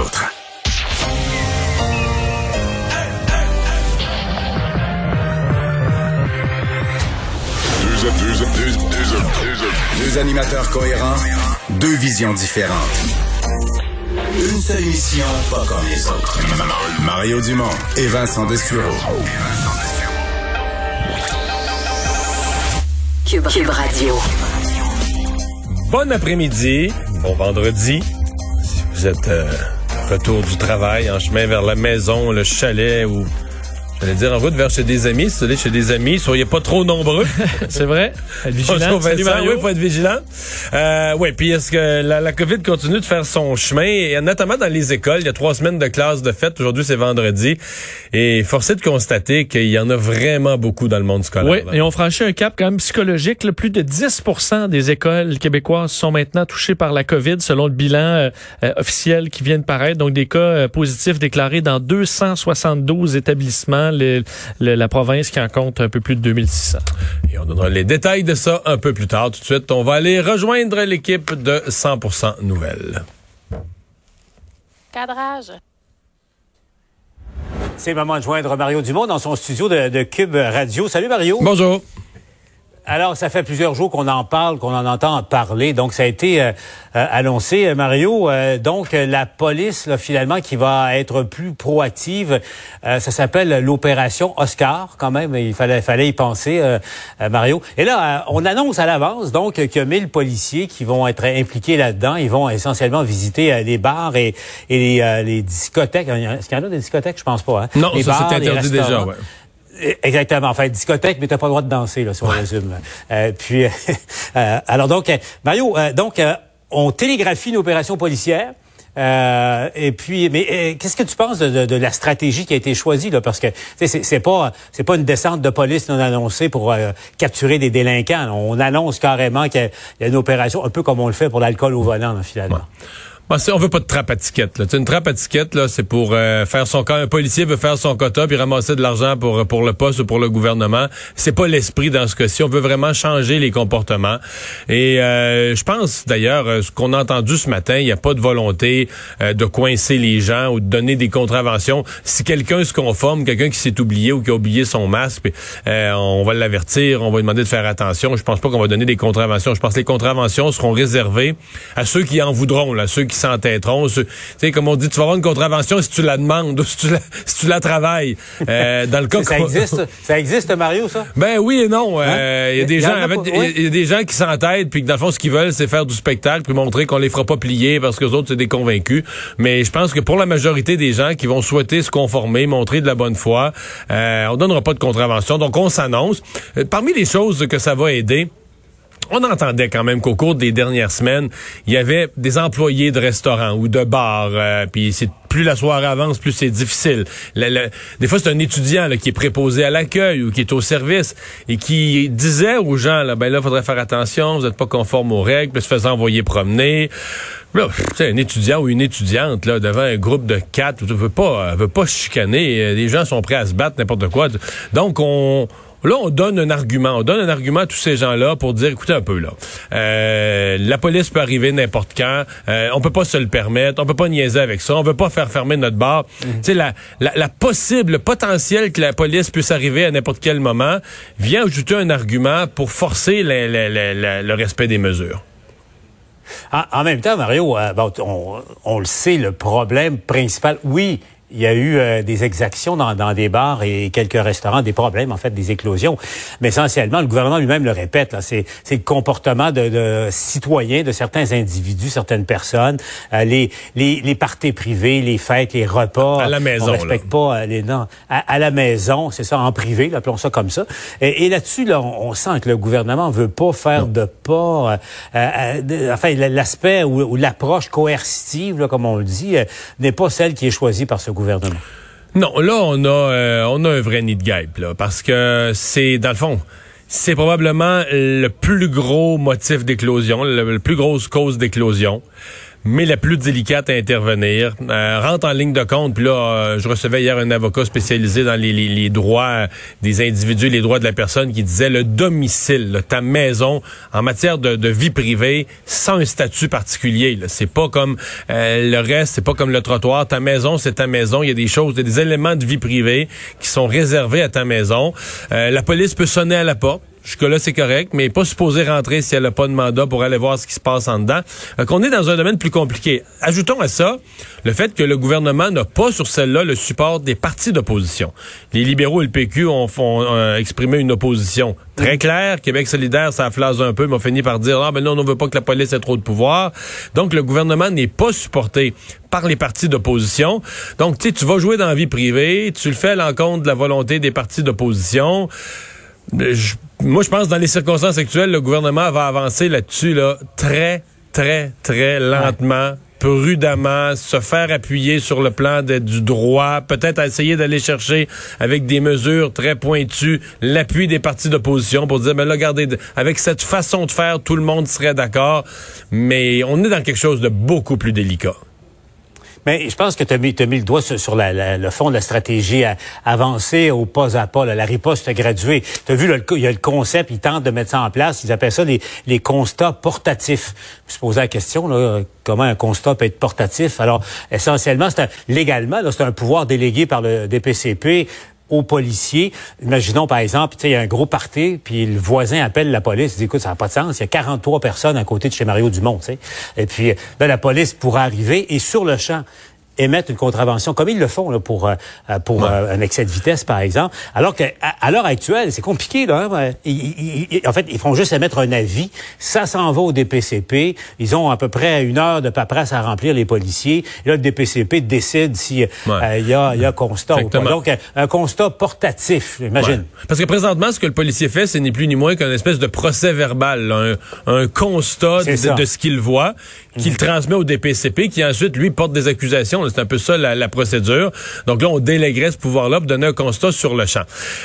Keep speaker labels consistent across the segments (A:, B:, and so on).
A: Autre. Deux, deux, deux, deux, deux, deux animateurs cohérents, deux visions différentes. Une seule émission, pas comme les autres. Mario Dumont et Vincent Dessureau.
B: Cube, Cube Radio.
C: Bon après-midi, bon vendredi. Si vous êtes euh, retour du travail, en chemin vers la maison, le chalet ou j'allais dire en route vers chez des amis, si vous allez chez des amis, soyez pas trop nombreux.
D: C'est vrai. Être vigilant.
C: Vincent,
D: Mario.
C: oui, faut être vigilant. Euh, oui, puis est-ce que la, la COVID continue de faire son chemin, et notamment dans les écoles. Il y a trois semaines de classe de fête. Aujourd'hui, c'est vendredi. Et forcé de constater qu'il y en a vraiment beaucoup dans le monde scolaire.
D: Oui,
C: là.
D: et on franchit un cap quand même psychologique. là. Plus de 10% des écoles québécoises sont maintenant touchées par la COVID, selon le bilan euh, euh, officiel qui vient de paraître. Donc, des cas euh, positifs déclarés dans 272 établissements. Le- la province qui en compte un peu plus de 2600.
C: Et on donnera les détails de ça un peu plus tard. Tout de suite, on va aller rejoindre l'équipe de 100% Nouvelles.
E: Cadrage.
F: C'est le moment de joindre Mario Dumont dans son studio de, de Cube Radio. Salut Mario.
C: Bonjour.
F: Alors, ça fait plusieurs jours qu'on en parle, qu'on en entend parler. Donc, ça a été euh, euh, annoncé, euh, Mario. Euh, donc, euh, la police, là, finalement, qui va être plus proactive, euh, ça s'appelle l'opération Oscar, quand même. Il fallait, fallait y penser, Mario. Et là, on annonce à l'avance, donc, qu'il y a 1000 policiers qui vont être impliqués là-dedans. Ils vont essentiellement visiter les bars et, et les, euh, les discothèques. Est-ce qu'il y en a des discothèques? Je pense pas. Hein?
C: Non,
F: Les
C: ça c'est interdit déjà. Ouais.
F: Exactement. Enfin, discothèque, mais t'as pas le droit de danser, là, si on résume. Euh, puis, euh, alors donc, euh, Mario, euh, donc, euh, on télégraphie une opération policière. Euh, et puis, mais euh, qu'est-ce que tu penses de, de- de la stratégie qui a été choisie là? Parce que tu sais, c'est c'est pas c'est pas une descente de police non annoncée pour euh, capturer des délinquants. On annonce carrément qu'il y a- une opération, un peu comme on le fait pour l'alcool au volant, là, finalement.
C: C'est- on veut pas de trappe à ticket. Là. Une trappe à ticket, là, c'est pour euh, faire son. Un policier veut faire son quota puis ramasser de l'argent pour pour le poste ou pour le gouvernement. C'est pas l'esprit dans ce cas-ci. On veut vraiment changer les comportements. Et euh, je pense d'ailleurs, euh, ce qu'on a entendu ce matin, il n'y a pas de volonté euh, de coincer les gens ou de donner des contraventions. Si quelqu'un se conforme, quelqu'un qui s'est oublié ou qui a oublié son masque, euh, on va l'avertir, on va lui demander de faire attention. Je pense pas qu'on va donner des contraventions. Je pense que les contraventions seront réservées à ceux qui en voudront, là, ceux qui s'entêteront. Tu sais, comme on dit, tu vas avoir une contravention si tu la demandes ou si tu la, si tu la travailles. Euh, dans le cas
F: Ça existe, ça existe, Mario, ça?
C: Ben oui et non. Euh, Il y a des
F: y
C: gens,
F: en a
C: en fait,
F: pas,
C: il y a-
F: oui.
C: il y a des gens qui s'entêtent puis que dans le fond ce qu'ils veulent c'est faire du spectacle puis montrer qu'on les fera pas plier parce que les autres c'est des convaincus. Mais je pense que pour la majorité des gens qui vont souhaiter se conformer, montrer de la bonne foi, euh, on donnera pas de contravention. Donc on s'annonce. Euh, Parmi les choses que ça va aider. On entendait quand même qu'au cours des dernières semaines, il y avait des employés de restaurants ou de bars, euh, puis c'est plus la soirée avance, plus c'est difficile. Le- le- des fois, c'est un étudiant qui est préposé à l'accueil ou qui est au service et qui disait aux gens, là, ben là, faudrait faire attention, vous n'êtes pas conforme aux règles, puis se faisant envoyer promener. Là, un étudiant ou une étudiante là devant un groupe de quatre, tu veux pas, veut pas chicaner. euh, Les gens sont prêts à se battre n'importe quoi. Donc on Là, on donne un argument. On donne un argument à tous ces gens-là pour dire, écoutez un peu, là, euh, la police peut arriver n'importe quand. Euh, on peut pas se le permettre. On peut pas niaiser avec ça. On veut pas faire fermer notre bar. Tu sais, la, la, la possible, le potentiel que la police puisse arriver à n'importe quel moment vient ajouter un argument pour forcer le- le- le- le- le respect des mesures.
F: En, en même temps, Mario, euh, bon, on, on le sait, le problème principal, oui, il y a eu euh, des exactions dans, dans, des bars et quelques restaurants, des problèmes, en fait, des éclosions. Mais essentiellement, le gouvernement lui-même le répète, là, c'est, le comportement de, de, citoyens, de certains individus, certaines personnes, euh, les, les, les parties privées, les fêtes, les repas.
C: À la maison.
F: On respecte pas euh, les non, à, la maison, c'est ça, en privé, appelons ça comme ça. Et, là-dessus, là, on, sent que le gouvernement veut pas faire de pas. enfin, l'aspect ou, ou l'approche coercitive, là, comme on le dit, n'est pas celle qui est choisie par ce gouvernement.
C: Non, là, on a, euh, on a un vrai nid de guêpe, là, parce que c'est, dans le fond, c'est probablement le plus gros motif d'éclosion, la plus grosse cause d'éclosion mais la plus délicate à intervenir. Euh, rentre en ligne de compte. Puis là, euh, je recevais hier un avocat spécialisé dans les, les, droits des individus, les droits de la personne, qui disait le domicile, ta maison, en matière de, vie privée, sans un statut particulier. C'est pas comme euh, le reste, c'est pas comme le trottoir. Ta maison, c'est ta maison. Il y a des choses, des éléments de vie privée qui sont réservés à ta maison. la police peut sonner à la porte. Jusque-là, c'est correct, mais pas supposé rentrer si elle n'a pas de mandat pour aller voir ce qui se passe en dedans. Euh, qu'on est dans un domaine plus compliqué. Ajoutons à ça le fait que le gouvernement n'a pas sur celle-là le support des partis d'opposition. Les libéraux et le PQ ont, euh, exprimé une opposition très claire. Québec solidaire, ça flase un peu, mais ont fini par dire, ah ben non, on ne veut pas que la police ait trop de pouvoir. Donc, le gouvernement n'est pas supporté par les partis d'opposition. Donc, tu sais, tu vas jouer dans la vie privée, tu le fais à l'encontre de la volonté des partis d'opposition. Je moi, je pense que dans les circonstances actuelles, le gouvernement va avancer là-dessus là, très, très, très lentement. prudemment, se faire appuyer sur le plan du droit, peut-être essayer d'aller chercher avec des mesures très pointues l'appui des partis d'opposition pour dire, mais là, regardez, avec cette façon de faire, tout le monde serait d'accord, mais on est dans quelque chose de beaucoup plus délicat.
F: Mais je pense que tu as mis, le doigt sur, le fond de la stratégie à avancer au pas à pas, la riposte graduée. Tu as vu, il y a le concept, ils tentent de mettre ça en place, ils appellent ça les, constats portatifs. Je me posais la question, là, comment un constat peut être portatif? Alors, essentiellement, c'est légalement, c'est un pouvoir délégué par le DPCP aux policiers. Imaginons, par exemple, il y a un gros party, puis le voisin appelle la police, il dit, écoute, ça n'a pas de sens, il y a 43 personnes à côté de chez Mario Dumont, sais. Et puis, là, la police pourra arriver et sur le champ, émettre une contravention, comme ils le font là, pour, euh, pour euh, un excès de vitesse, par exemple. Alors qu'à à, l'heure actuelle, c'est compliqué. Là, hein. en fait, ils font juste émettre un avis. Ça s'en va au DPCP. Ils ont à peu près une heure de paperasse à remplir, les policiers. Et là, le DPCP décide s'il euh, y, a, y a constat ou pas. Donc, un constat portatif, j'imagine.
C: Parce que présentement, ce que le policier fait, c'est ni plus ni moins qu'une espèce de procès verbal, un, constat de, ce qu'il voit, qu'il transmet au DPCP, qui ensuite, lui, porte des accusations c'est un peu ça la, procédure. Donc là, on déléguerait ce pouvoir-là pour donner un constat sur le champ.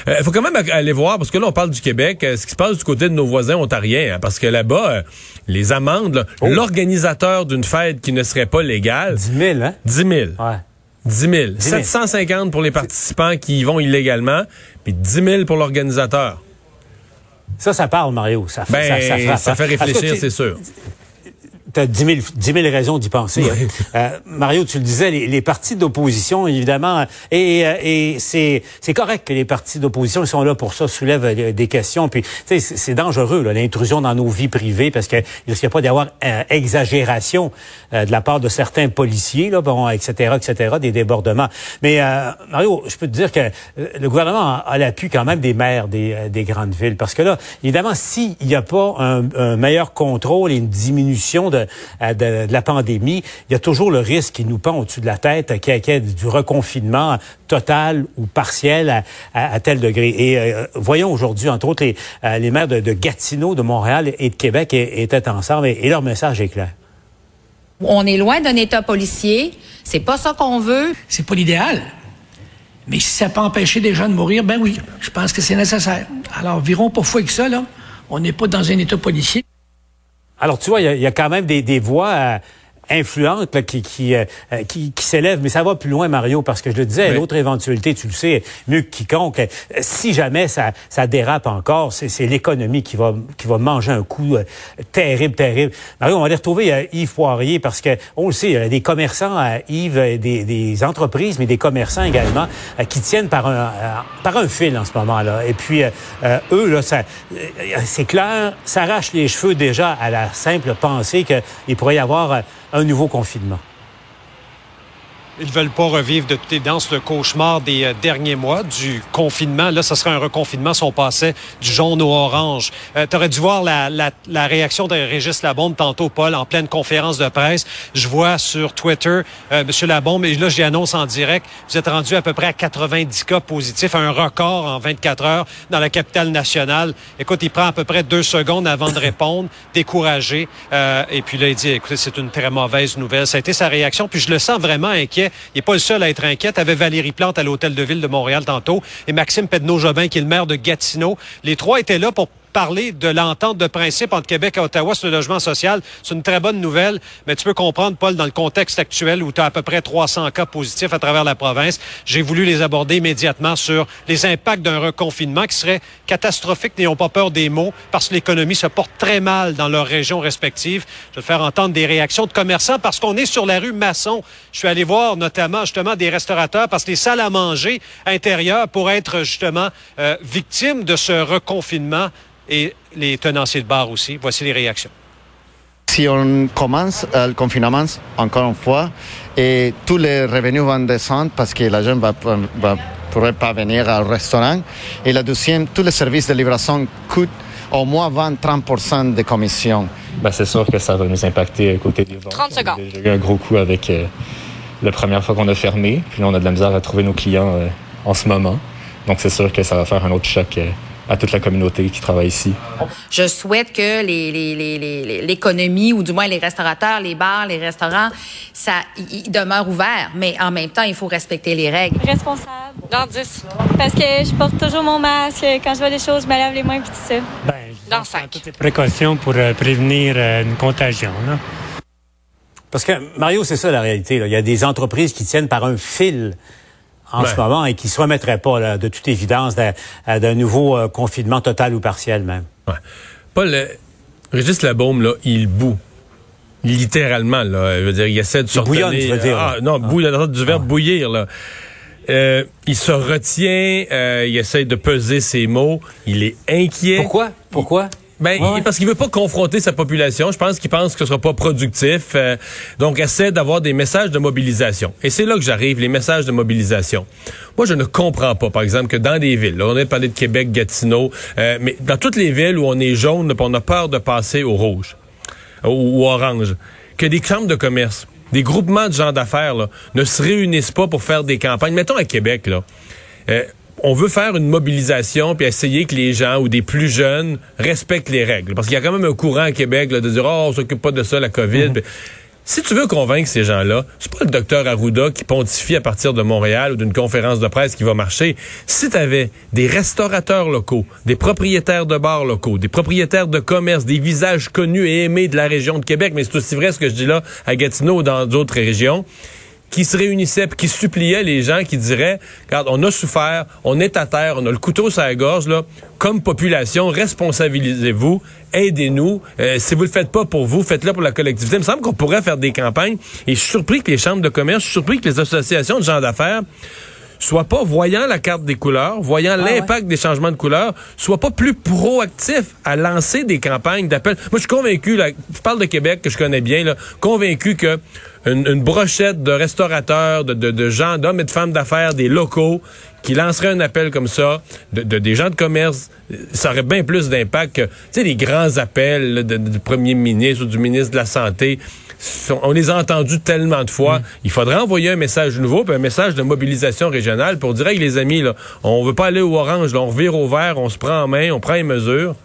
C: Il euh, faut quand même aller voir, parce que là, on parle du Québec, euh, ce qui se passe du côté de nos voisins ontariens, hein, parce que là-bas, euh, les amendes, oh. l'organisateur d'une fête qui ne serait pas légale...
F: 10 000, hein?
C: 10 000. Ouais. 10 000. 750 pour les participants qui y vont illégalement, puis 10 000 pour l'organisateur.
F: Ça, ça parle, Mario. Ça fait,
C: ben, ça, ça, ça hein. fait réfléchir, c'est sûr
F: tu as 10 000, raisons d'y penser. Hein. Euh, Mario, tu le disais, les, partis d'opposition, évidemment, et, euh, et c'est correct que les partis d'opposition sont là pour ça, soulèvent euh, des questions. Puis, c'est dangereux, l'intrusion dans nos vies privées, parce qu'il ne risque pas d'y avoir exagération de la part de certains policiers, là, bon, etc., etc., des débordements. Mais, Mario, je peux te dire que le gouvernement a, l'appui quand même des maires des, des, grandes villes, parce que là, évidemment, s'il n'y a pas un, un meilleur contrôle et une diminution de euh, de, la pandémie, il y a toujours le risque qui nous pend au-dessus de la tête, qui est du reconfinement total ou partiel à, tel degré. Et euh, voyons aujourd'hui, entre autres, les, euh, les maires de, Gatineau, de Montréal et de Québec étaient ensemble et, leur message est clair.
B: On est loin d'un État policier. C'est pas ça qu'on veut.
E: C'est pas l'idéal. Mais si ça peut empêcher des gens de mourir, ben oui, je pense que c'est nécessaire. Alors, virons pour fois que ça, là. On n'est pas dans un État policier.
F: Alors, tu vois, il y, a quand même des, des voix euh, influente qui qui, euh, qui, qui s'élève, mais ça va plus loin, Mario, parce que je le disais, l'autre éventualité, tu le sais, mieux que quiconque, euh, si jamais ça, ça dérape encore, c'est l'économie qui va qui va manger un coup euh, terrible, terrible. Mario, on va aller retrouver Yves Poirier, parce que on le sait, il y a des commerçants à Yves, des, des entreprises, mais des commerçants également, qui tiennent par un par un fil en ce moment-là. Et puis eux, là, ça c'est clair, s'arrachent les cheveux déjà à la simple pensée qu'il pourrait y avoir un nouveau confinement.
G: Ils veulent pas revivre de toute évidence le cauchemar des euh, derniers mois du confinement. Là, ce serait un reconfinement si on passait du jaune au orange. Euh, tu aurais dû voir la, la, la, réaction de Régis Labombe tantôt, Paul, en pleine conférence de presse. Je vois sur Twitter, euh, Monsieur Labombe, et là, j'y annonce en direct, vous êtes rendu à peu près à 90 cas positifs, un record en 24 heures dans la capitale nationale. Écoute, il prend à peu près deux secondes avant de répondre, découragé. Euh, et puis là, il dit, écoutez, c'est une très mauvaise nouvelle. Ça a été sa réaction. Puis je le sens vraiment inquiet il n'est pas le seul à être inquiet. Avait Valérie Plante à l'hôtel de ville de Montréal tantôt et Maxime Pedneau-Jobin, qui est le maire de Gatineau. Les trois étaient là pour parler de l'entente de principe entre Québec et Ottawa sur le logement social. C'est une très bonne nouvelle, mais tu peux comprendre, Paul, dans le contexte actuel où tu as à peu près 300 cas positifs à travers la province, j'ai voulu les aborder immédiatement sur les impacts d'un reconfinement qui serait catastrophique. N'ayons pas peur des mots, parce que l'économie se porte très mal dans leurs régions respectives. Je vais faire entendre des réactions de commerçants parce qu'on est sur la rue Masson. Je suis allé voir notamment justement des restaurateurs parce que les salles à manger intérieures pourraient être justement euh, victimes de ce reconfinement et les tenanciers de bar aussi. Voici les réactions.
H: Si on commence euh, le confinement, encore une fois, et tous les revenus vont descendre parce que la gente va, va pourrait pas venir au restaurant. Et la deuxième, tous les services de livraison coûtent au moins 20-30 de commission.
I: Ben, c'est sûr que ça va nous impacter côté des ventes.
B: 30 secondes.
I: J'ai eu un gros coup avec euh, la première fois qu'on a fermé. Puis là, on a de la misère à trouver nos clients euh, en ce moment. Donc, c'est sûr que ça va faire un autre choc euh, à toute la communauté qui travaille ici.
B: Je souhaite que l'économie, ou du moins les restaurateurs, les bars, les restaurants, ça ils demeurent ouverts, mais en même temps, il faut respecter les règles.
J: Responsable. Dans 10. Parce que je porte toujours mon masque. Quand je vois des choses, je me lave les mains et tout ça.
K: Ben, Dans 5. Toutes les précautions pour euh, prévenir euh, une contagion. Là.
F: Parce que, Mario, c'est ça la réalité. Là. Il y a des entreprises qui tiennent par un fil en ce moment et qui se remettraient pas, de toute évidence, d'un nouveau euh, confinement total ou partiel même.
C: Ouais. Paul, euh, Régis Labaume, là, il boue. Littéralement, là. Je veux dire, il essaie de
F: sortir. Bouillonne, tu veux dire.
C: Ah, non, ah. du verbe ah. bouillir, là. Euh, il se retient, il essaie de peser ses mots, il est inquiet.
F: Pourquoi? Pourquoi?
C: Ben, parce qu'il veut pas confronter sa population. Je pense qu'il pense que ce sera pas productif. Euh, donc, essaie d'avoir des messages de mobilisation. Et c'est là que j'arrive, les messages de mobilisation. Moi, je ne comprends pas, par exemple, que dans des villes, là, on a parlé de Québec, Gatineau, euh, mais dans toutes les villes où on est jaune, on a peur de passer au rouge ou, orange, que des chambres de commerce, des groupements de gens d'affaires ne se réunissent pas pour faire des campagnes. Mettons à Québec, là. Euh, on veut faire une mobilisation puis essayer que les gens ou des plus jeunes respectent les règles. Parce qu'il y a quand même un courant à Québec de dire oh on s'occupe pas de ça la COVID. Mhm. Si tu veux convaincre ces gens-là, c'est pas le docteur Arruda qui pontifie à partir de Montréal ou d'une conférence de presse qui va marcher. Si tu avais des restaurateurs locaux, des propriétaires de bars locaux, des propriétaires de commerce, des visages connus et aimés de la région de Québec, mais c'est aussi vrai ce que je dis là à Gatineau ou dans d'autres régions, qui se réunissaient, qui suppliaient les gens qui diraient, regarde, on a souffert, on est à terre, on a le couteau sur la gorge, là, comme population, responsabilisez-vous, aidez-nous. Euh, si vous le faites pas pour vous, faites-le pour la collectivité. Il me semble qu'on pourrait faire des campagnes. Et je suis surpris que les chambres de commerce, je suis surpris que les associations de gens d'affaires soit pas voyant la carte des couleurs, voyant ah l'impact des changements de couleurs, soit pas plus proactif à lancer des campagnes d'appel. Moi, je suis convaincu, là, je parle de Québec que je connais bien, là, convaincu que une, brochette de restaurateurs, de, de, gens, d'hommes et de femmes d'affaires, des locaux, qui lanceraient un appel comme ça, de, des gens de commerce, ça aurait bien plus d'impact que, tu sais, les grands appels du premier ministre ou du ministre de la Santé on les a entendus tellement de fois. Mm. Il faudrait envoyer un message nouveau, puis un message de mobilisation régionale pour dire, hey, les amis, là, on veut pas aller au orange, là, on revire au vert, on se prend en main, on prend les mesures.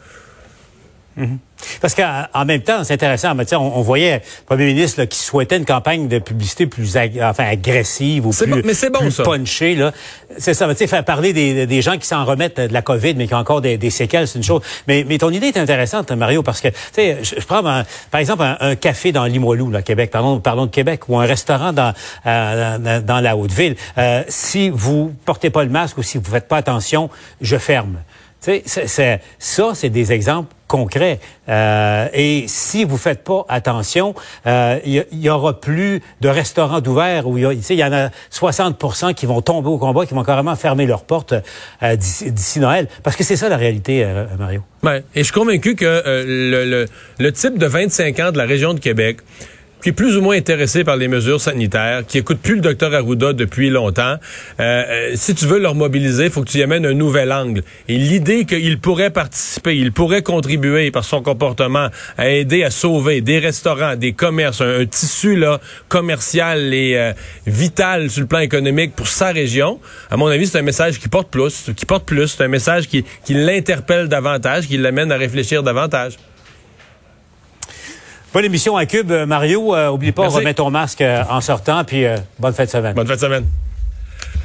F: Mm-hmm. Parce qu'en même temps, c'est intéressant. Mais on, on voyait le premier ministre qui souhaitait une campagne de publicité plus enfin, agressive ou plus,
C: mais c'est bon,
F: punchée. Là. C'est ça. Tu faire parler des, des gens qui s'en remettent de la COVID, mais qui ont encore des, des séquelles, c'est une chose. Mais, mais ton idée est intéressante, Mario, parce que je, je prends par exemple un, café dans Limoilou, là, Québec. Parlons, parlons de Québec, ou un restaurant dans, euh, dans la Haute-Ville. Euh, si vous portez pas le masque ou si vous faites pas attention, je ferme. Tu sais, ça, c'est des exemples concrets. Euh, et si vous faites pas attention, euh, il y, aura plus de restaurants d'ouverts où il y, y, en a 60% qui vont tomber au combat, qui vont carrément fermer leurs portes euh, d'ici Noël. Parce que c'est ça la réalité, euh, Mario.
C: Ouais. Et je suis convaincu que le, le, le type de 25 ans de la région de Québec qui est plus ou moins intéressé par les mesures sanitaires, qui écoute plus le docteur Arruda depuis longtemps, euh, euh, si tu veux leur mobiliser, il faut que tu y amènes un nouvel angle. Et l'idée qu'il pourrait participer, il pourrait contribuer par son comportement à aider à sauver des restaurants, des commerces, un, tissu là commercial et euh, vital sur le plan économique pour sa région, à mon avis, c'est un message qui porte plus, qui porte plus, c'est un message qui, qui l'interpelle davantage, qui l'amène à réfléchir davantage.
F: Bonne émission à Cube, Mario. oublie pas, on remet ton masque en sortant, puis bonne fête de semaine.
C: Bonne fête de semaine.